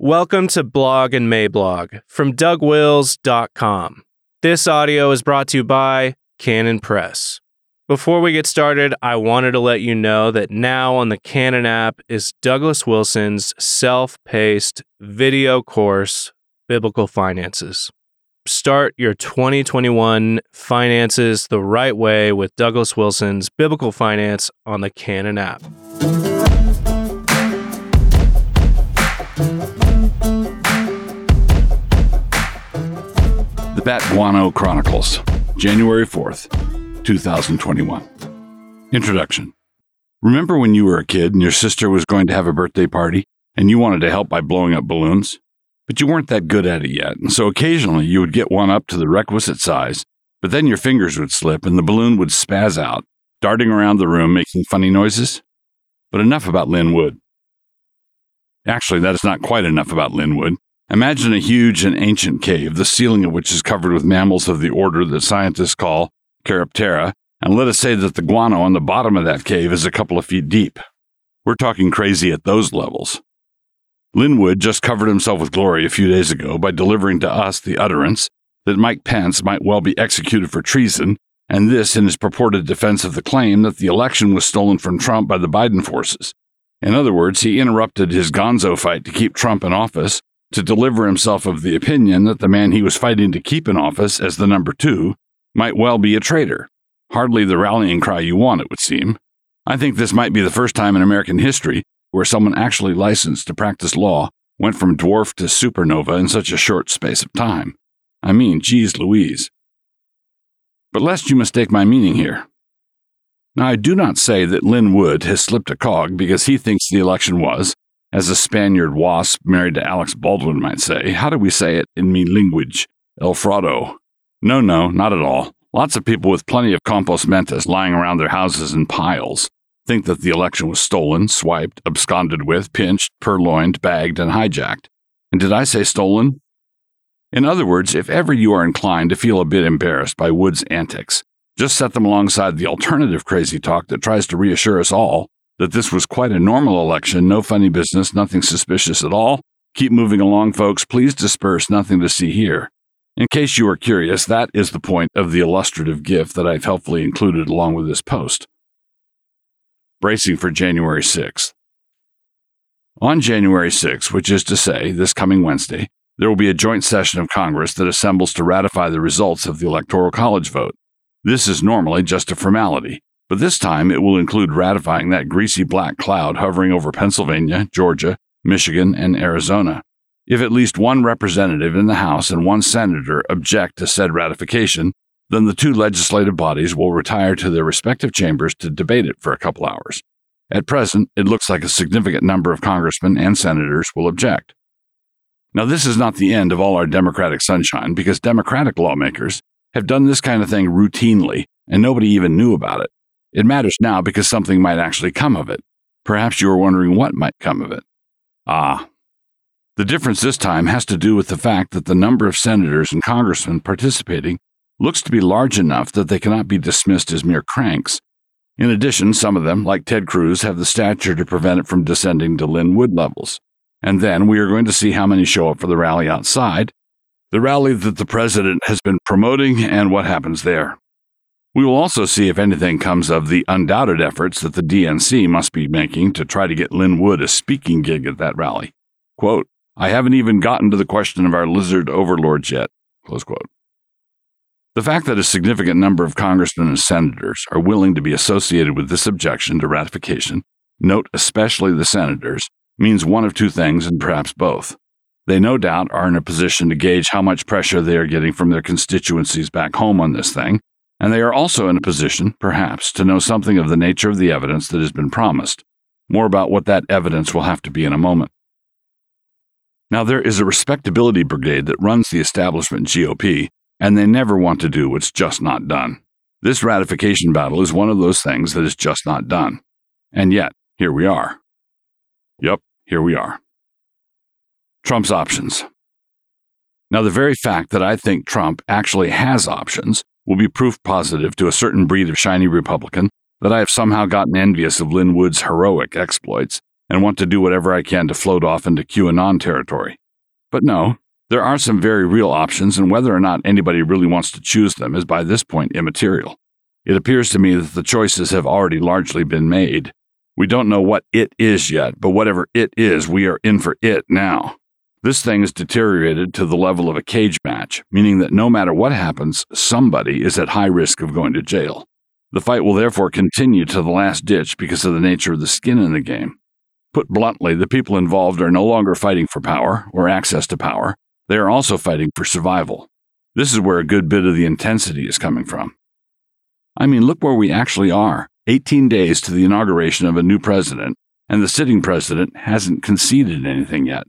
Welcome to Blog and Mablog from DougWils.com. This audio is brought to you by Canon Press. Before we get started, I wanted to let you know that now on the Canon app is Douglas Wilson's self paced video course, Biblical Finances. Start your 2021 finances the right way with Douglas Wilson's Biblical Finance on the Canon app. Bat Guano Chronicles, January 4th, 2021. Introduction. Remember when you were a kid and your sister was going to have a birthday party and you wanted to help by blowing up balloons? But you weren't that good at it yet, and so occasionally you would get one up to the requisite size, but then your fingers would slip and the balloon would spaz out, darting around the room making funny noises? But enough about Lin Wood. Actually, that is not quite enough about Lin Wood. Imagine a huge and ancient cave, the ceiling of which is covered with mammals of the order that scientists call Chiroptera, and let us say that the guano on the bottom of that cave is a couple of feet deep. We're talking crazy at those levels. Lin Wood just covered himself with glory a few days ago by delivering to us the utterance that Mike Pence might well be executed for treason, and this in his purported defense of the claim that the election was stolen from Trump by the Biden forces. In other words, he interrupted his gonzo fight to keep Trump in office to deliver himself of the opinion that the man he was fighting to keep in office as the number two might well be a traitor. Hardly the rallying cry you want, it would seem. I think this might be the first time in American history where someone actually licensed to practice law went from dwarf to supernova in such a short space of time. I mean, geez Louise. But lest you mistake my meaning here. Now, I do not say that Lin Wood has slipped a cog because he thinks the election was, as a Spaniard wasp married to Alec Baldwin might say, how do we say it in me language? El fraudo. No, no, not at all. Lots of people with plenty of compost mentis lying around their houses in piles think that the election was stolen, swiped, absconded with, pinched, purloined, bagged, and hijacked. And did I say stolen? In other words, if ever you are inclined to feel a bit embarrassed by Wood's antics, just set them alongside the alternative crazy talk that tries to reassure us all that this was quite a normal election, no funny business, nothing suspicious at all. Keep moving along, folks. Please disperse, nothing to see here. In case you are curious, that is the point of the illustrative GIF that I've helpfully included along with this post. Bracing for January 6th. On January 6th, which is to say, this coming Wednesday, there will be a joint session of Congress that assembles to ratify the results of the Electoral College vote. This is normally just a formality, but this time it will include ratifying that greasy black cloud hovering over Pennsylvania, Georgia, Michigan, and Arizona. If at least one representative in the House and one senator object to said ratification, then the two legislative bodies will retire to their respective chambers to debate it for a couple hours. At present, it looks like a significant number of congressmen and senators will object. Now, this is not the end of all our Democratic sunshine because Democratic lawmakers have done this kind of thing routinely and nobody even knew about it. It matters now because something might actually come of it. Perhaps you are wondering what might come of it. Ah. The difference this time has to do with the fact that the number of senators and congressmen participating looks to be large enough that they cannot be dismissed as mere cranks. In addition, some of them, like Ted Cruz, have the stature to prevent it from descending to Lin Wood levels. And then we are going to see how many show up for the rally outside, the rally that the president has been promoting, and what happens there. We will also see if anything comes of the undoubted efforts that the DNC must be making to try to get Lin Wood a speaking gig at that rally. Quote, I haven't even gotten to the question of our lizard overlords yet. Close quote. The fact that a significant number of congressmen and senators are willing to be associated with this objection to ratification, note especially the senators, means one of two things and perhaps both. They no doubt are in a position to gauge how much pressure they are getting from their constituencies back home on this thing and they are also in a position, perhaps, to know something of the nature of the evidence that has been promised. More about what that evidence will have to be in a moment. Now, there is a respectability brigade that runs the establishment GOP, and they never want to do what's just not done. This ratification battle is one of those things that is just not done. And yet, here we are. Yep, here we are. Trump's options. Now, the very fact that I think Trump actually has options will be proof positive to a certain breed of shiny Republican that I have somehow gotten envious of Lin Wood's heroic exploits, and want to do whatever I can to float off into QAnon territory. But no, there are some very real options, and whether or not anybody really wants to choose them is by this point immaterial. It appears to me that the choices have already largely been made. We don't know what it is yet, but whatever it is, we are in for it now. This thing has deteriorated to the level of a cage match, meaning that no matter what happens, somebody is at high risk of going to jail. The fight will therefore continue to the last ditch because of the nature of the skin in the game. Put bluntly, the people involved are no longer fighting for power or access to power, they are also fighting for survival. This is where a good bit of the intensity is coming from. I mean, look where we actually are 18 days to the inauguration of a new president, and the sitting president hasn't conceded anything yet.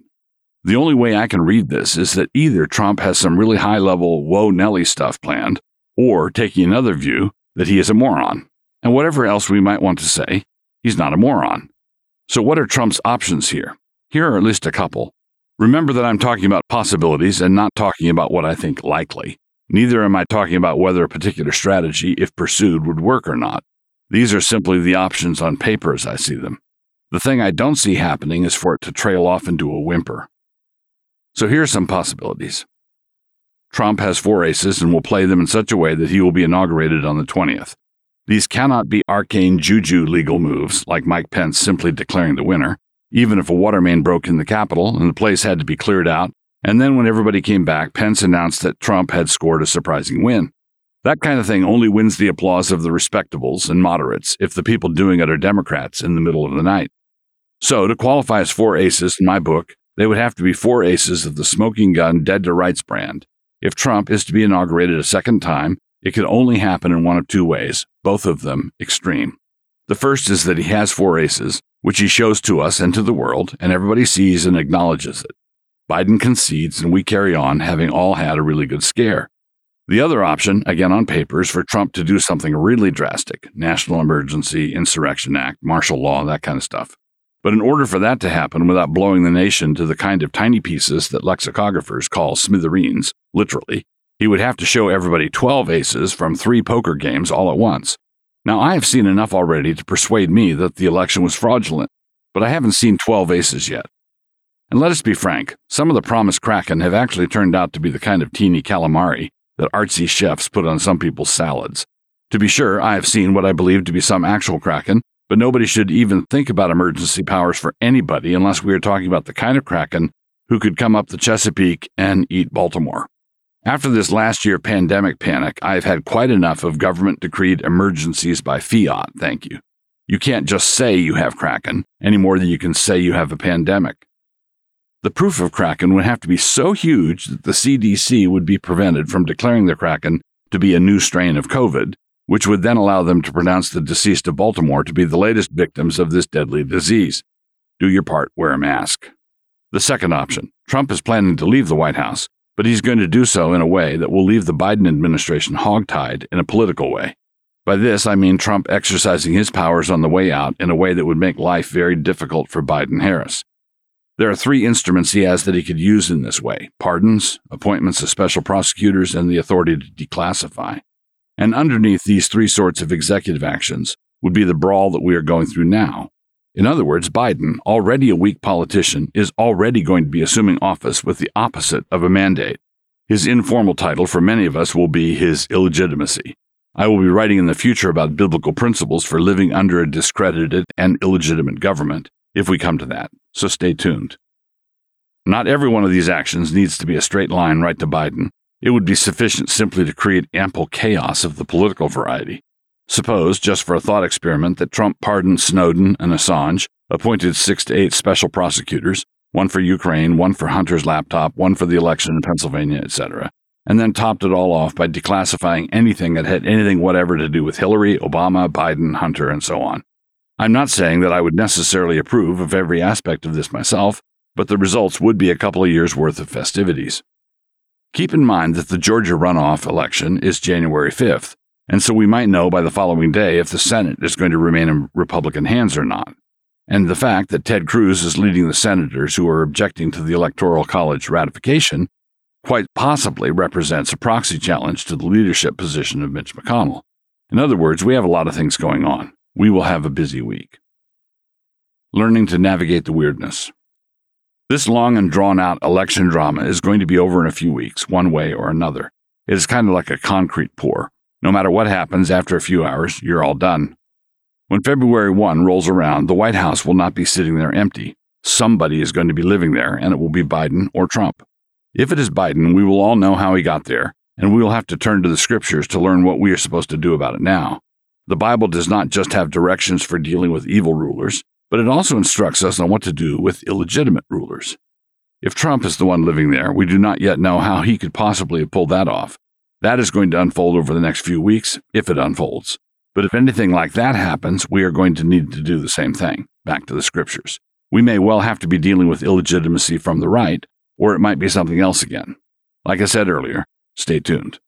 The only way I can read this is that either Trump has some really high level whoa Nelly stuff planned, or taking another view, that he is a moron. And whatever else we might want to say, he's not a moron. So, what are Trump's options here? Here are at least a couple. Remember that I'm talking about possibilities and not talking about what I think likely. Neither am I talking about whether a particular strategy, if pursued, would work or not. These are simply the options on paper as I see them. The thing I don't see happening is for it to trail off into a whimper. So here are some possibilities. Trump has four aces and will play them in such a way that he will be inaugurated on the 20th. These cannot be arcane juju legal moves, like Mike Pence simply declaring the winner even if a water main broke in the Capitol and the place had to be cleared out. And then when everybody came back, Pence announced that Trump had scored a surprising win. That kind of thing only wins the applause of the respectables and moderates if the people doing it are Democrats in the middle of the night. So, to qualify as four aces in my book, they would have to be four aces of the smoking gun dead to rights brand. If Trump is to be inaugurated a second time, it could only happen in one of two ways, both of them extreme. The first is that he has four aces, which he shows to us and to the world, and everybody sees and acknowledges it. Biden concedes, and we carry on, having all had a really good scare. The other option, again on paper, is for Trump to do something really drastic National Emergency, Insurrection Act, martial law, that kind of stuff. But in order for that to happen without blowing the nation to the kind of tiny pieces that lexicographers call smithereens, literally, he would have to show everybody 12 aces from three poker games all at once, now, I have seen enough already to persuade me that the election was fraudulent, but I haven't seen 12 aces yet. And let us be frank, some of the promised Kraken have actually turned out to be the kind of teeny calamari that artsy chefs put on some people's salads. To be sure, I have seen what I believe to be some actual Kraken, but nobody should even think about emergency powers for anybody unless we are talking about the kind of Kraken who could come up the Chesapeake and eat Baltimore. After this last year pandemic panic, I've had quite enough of government decreed emergencies by fiat, thank you. You can't just say you have Kraken any more than you can say you have a pandemic. The proof of Kraken would have to be so huge that the CDC would be prevented from declaring the Kraken to be a new strain of COVID, which would then allow them to pronounce the deceased of Baltimore to be the latest victims of this deadly disease. Do your part, wear a mask. The second option Trump is planning to leave the White House, but he's going to do so in a way that will leave the Biden administration hogtied in a political way. By this, I mean Trump exercising his powers on the way out in a way that would make life very difficult for Biden Harris. There are three instruments he has that he could use in this way pardons, appointments of special prosecutors, and the authority to declassify. And underneath these three sorts of executive actions would be the brawl that we are going through now, in other words, Biden, already a weak politician, is already going to be assuming office with the opposite of a mandate. His informal title for many of us will be his illegitimacy. I will be writing in the future about biblical principles for living under a discredited and illegitimate government, if we come to that, so stay tuned. Not every one of these actions needs to be a straight line right to Biden. It would be sufficient simply to create ample chaos of the political variety. Suppose, just for a thought experiment, that Trump pardoned Snowden and Assange, appointed six to eight special prosecutors, one for Ukraine, one for Hunter's laptop, one for the election in Pennsylvania, etc., and then topped it all off by declassifying anything that had anything whatever to do with Hillary, Obama, Biden, Hunter, and so on. I'm not saying that I would necessarily approve of every aspect of this myself, but the results would be a couple of years' worth of festivities. Keep in mind that the Georgia runoff election is January 5th, and so we might know by the following day if the Senate is going to remain in Republican hands or not. And the fact that Ted Cruz is leading the senators who are objecting to the Electoral College ratification quite possibly represents a proxy challenge to the leadership position of Mitch McConnell. In other words, we have a lot of things going on. We will have a busy week. learning to navigate the weirdness. This long and drawn out election drama is going to be over in a few weeks, one way or another. It is kind of like a concrete pour. No matter what happens after a few hours, you're all done. When February 1 rolls around, the White House will not be sitting there empty. Somebody is going to be living there, and it will be Biden or Trump. If it is Biden, we will all know how he got there, and we will have to turn to the scriptures to learn what we are supposed to do about it now. The Bible does not just have directions for dealing with evil rulers, but it also instructs us on what to do with illegitimate rulers. If Trump is the one living there, we do not yet know how he could possibly have pulled that off. That is going to unfold over the next few weeks, if it unfolds. But if anything like that happens, we are going to need to do the same thing. Back to the scriptures. We may well have to be dealing with illegitimacy from the right, or it might be something else again. Like I said earlier, stay tuned.